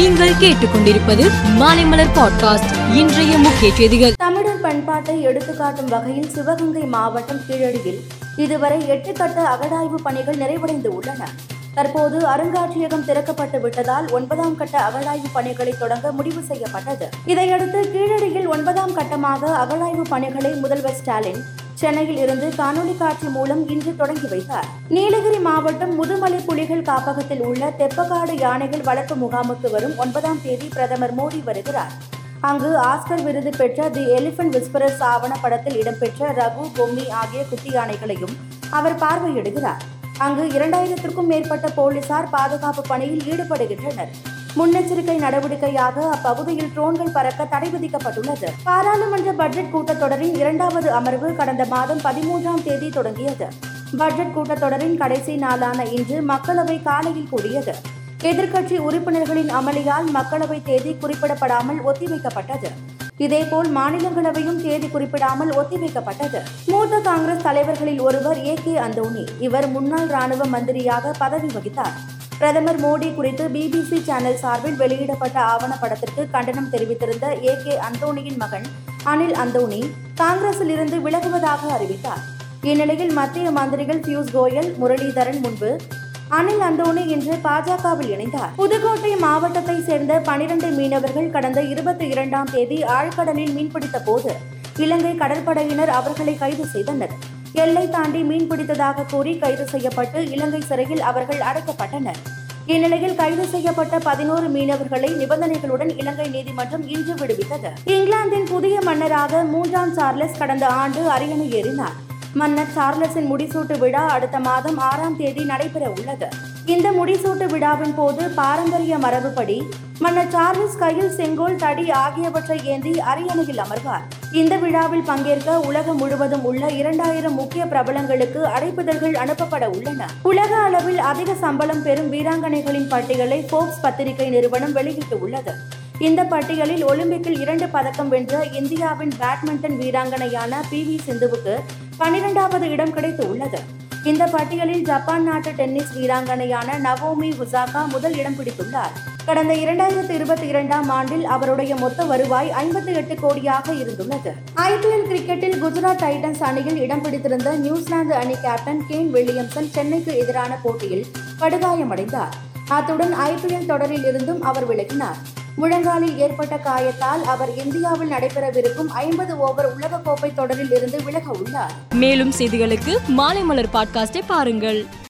நீங்கள் கேட்டுக்கொண்டிருப்பது மாலைமலர் பாட்காஸ்ட். இன்றைய முக்கிய செய்திகள். தமிழர் பண்பாட்டை எடுத்துக்காட்டும் வகையில் சிவகங்கை மாவட்டம் கீழடியில் இதுவரை எட்டு கட்ட அகழாய்வு பணிகள் நிறைவடைந்து உள்ளன தற்போது அருங்காட்சியகம் திறக்கப்பட்டு விட்டதால் ஒன்பதாம் கட்ட அகழாய்வு பணிகளை தொடங்க முடிவு செய்யப்பட்டது. இதையடுத்து கீழடியில் ஒன்பதாம் கட்டமாக அகழாய்வு பணிகளை முதல்வர் ஸ்டாலின் சென்னையில் இருந்து காணொலி காட்சி மூலம் இன்று தொடங்கி வைத்தார். நீலகிரி மாவட்டம் முதுமலை புலிகள் காப்பகத்தில் உள்ள தெப்பக்காடு யானைகள் வளர்ப்பு முகாமுக்கு வரும் ஒன்பதாம் தேதி பிரதமர் மோடி வருகிறார். அங்கு ஆஸ்கர் விருது பெற்ற தி எலிபென்ட் விஸ்பரர்ஸ் ஆவண படத்தில் இடம்பெற்ற ரகு பொம்மி ஆகிய குட்டி யானைகளையும் அவர் பார்வையிடுகிறார். அங்கு இரண்டாயிரத்திற்கும் மேற்பட்ட போலீசார் பாதுகாப்பு பணியில் ஈடுபடுகின்றனர். முன்னெச்சரிக்கை நடவடிக்கையாக அப்பகுதியில் ட்ரோன்கள் பறக்க தடை விதிக்கப்பட்டுள்ளது. பாராளுமன்ற பட்ஜெட் கூட்டத்தொடரின் இரண்டாவது அமர்வு கடந்த மாதம் பதிமூன்றாம் தேதி தொடங்கியது. பட்ஜெட் கூட்டத்தொடரின் கடைசி நாளான இன்று மக்களவை காலையில் கூடியது. எதிர்க்கட்சி உறுப்பினர்களின் அமளியால் மக்களவை தேதி குறிப்பிடப்படாமல் ஒத்திவைக்கப்பட்டது. இதேபோல் மாநிலங்களவையும் தேதி குறிப்பிடாமல் ஒத்திவைக்கப்பட்டது. மூத்த காங்கிரஸ் தலைவர்களில் ஒருவர் ஏ கே அந்தோனி இவர் முன்னாள் ராணுவ மந்திரியாக பதவி வகித்தார். பிரதமர் மோடி குறித்து பிபிசி சேனல் சார்பில் வெளியிடப்பட்ட ஆவணப்படத்திற்கு கண்டனம் தெரிவித்திருந்த ஏ கே அந்தோனியின் மகன் அனில் அந்தோனி காங்கிரஸில் இருந்து விலகுவதாக அறிவித்தார். இந்நிலையில் மத்திய மந்திரிகள் பியூஷ் கோயல் முரளிதரன் முன்பு அனில் அந்தோணி இன்று பாஜகவில் இணைந்தார். புதுக்கோட்டை மாவட்டத்தை சேர்ந்த பனிரெண்டு மீனவர்கள் கடந்த இருபத்தி இரண்டாம் தேதி ஆழ்கடலில் மீன்பிடித்த போது இலங்கை கடற்படையினர் அவர்களை கைது செய்தனர். எல்லை தாண்டி மீன்பிடித்ததாக கூறி கைது செய்யப்பட்டு இலங்கை சிறையில் அவர்கள் அடைக்கப்பட்டனர். இந்நிலையில் கைது செய்யப்பட்ட பதினோரு மீனவர்களை நிபந்தனைகளுடன் இலங்கை நீதிமன்றம் இன்று விடுவித்தது. இங்கிலாந்தின் புதிய மன்னராக மூன்றாம் சார்லஸ் கடந்த ஆண்டு அரியணை ஏறினார். மன்னர் சார்லஸின் முடிசூட்டு விழா அடுத்த மாதம் ஆறாம் தேதி நடைபெற உள்ளது. இந்த முடிசூட்டு விழாவின் போது பாரம்பரிய மரபுப்படி மன்னர் சார்லஸ் கையில் செங்கோல் தடி ஆகியவற்றை ஏந்தி அரியணையில் அமர்வார். இந்த விழாவில் பங்கேற்க உலகம் முழுவதும் உள்ள இரண்டாயிரம் முக்கிய பிரபலங்களுக்கு அழைப்புதல்கள் அனுப்பப்பட உள்ளன. உலக அளவில் அதிக சம்பளம் பெறும் வீராங்கனைகளின் பட்டியலை போக்ஸ் பத்திரிகை நிறுவனம் வெளியிட்டு உள்ளது. இந்த பட்டியலில் ஒலிம்பிக்கில் இரண்டு பதக்கம் வென்ற இந்தியாவின் பேட்மிண்டன் வீராங்கனையான பி. வி. சிந்துவுக்கு பனிரெண்டாவது இடம் கிடைத்து உள்ளது. இந்த பட்டியலில் ஜப்பான் நாட்டு டென்னிஸ் வீராங்கனையான நவோமி ஒசாகா முதல் இடம் பிடித்துள்ளார். கடந்த இரண்டாயிரத்தி இருபத்தி இரண்டாம் ஆண்டில் அவருடைய மொத்த வருவாய் ஐம்பத்தி எட்டு கோடியாக இருந்துள்ளது. ஐபிஎல் கிரிக்கெட்டில் குஜராத் டைட்டன்ஸ் அணியில் இடம் பிடித்திருந்த நியூசிலாந்து அணி கேப்டன் கேன் வில்லியம்சன் சென்னைக்கு எதிரான போட்டியில் படுகாயமடைந்தார். அத்துடன் ஐபிஎல் தொடரில் இருந்தும் அவர் விலகினார். முழங்காலில் ஏற்பட்ட காயத்தால் அவர் இந்தியாவில் நடைபெறவிருக்கும் ஐம்பது ஓவர் உலகக்கோப்பை தொடரில் இருந்து விலக உள்ளார். மேலும் செய்திகளுக்கு மாலைமலர் பாட்காஸ்டை பாருங்கள்.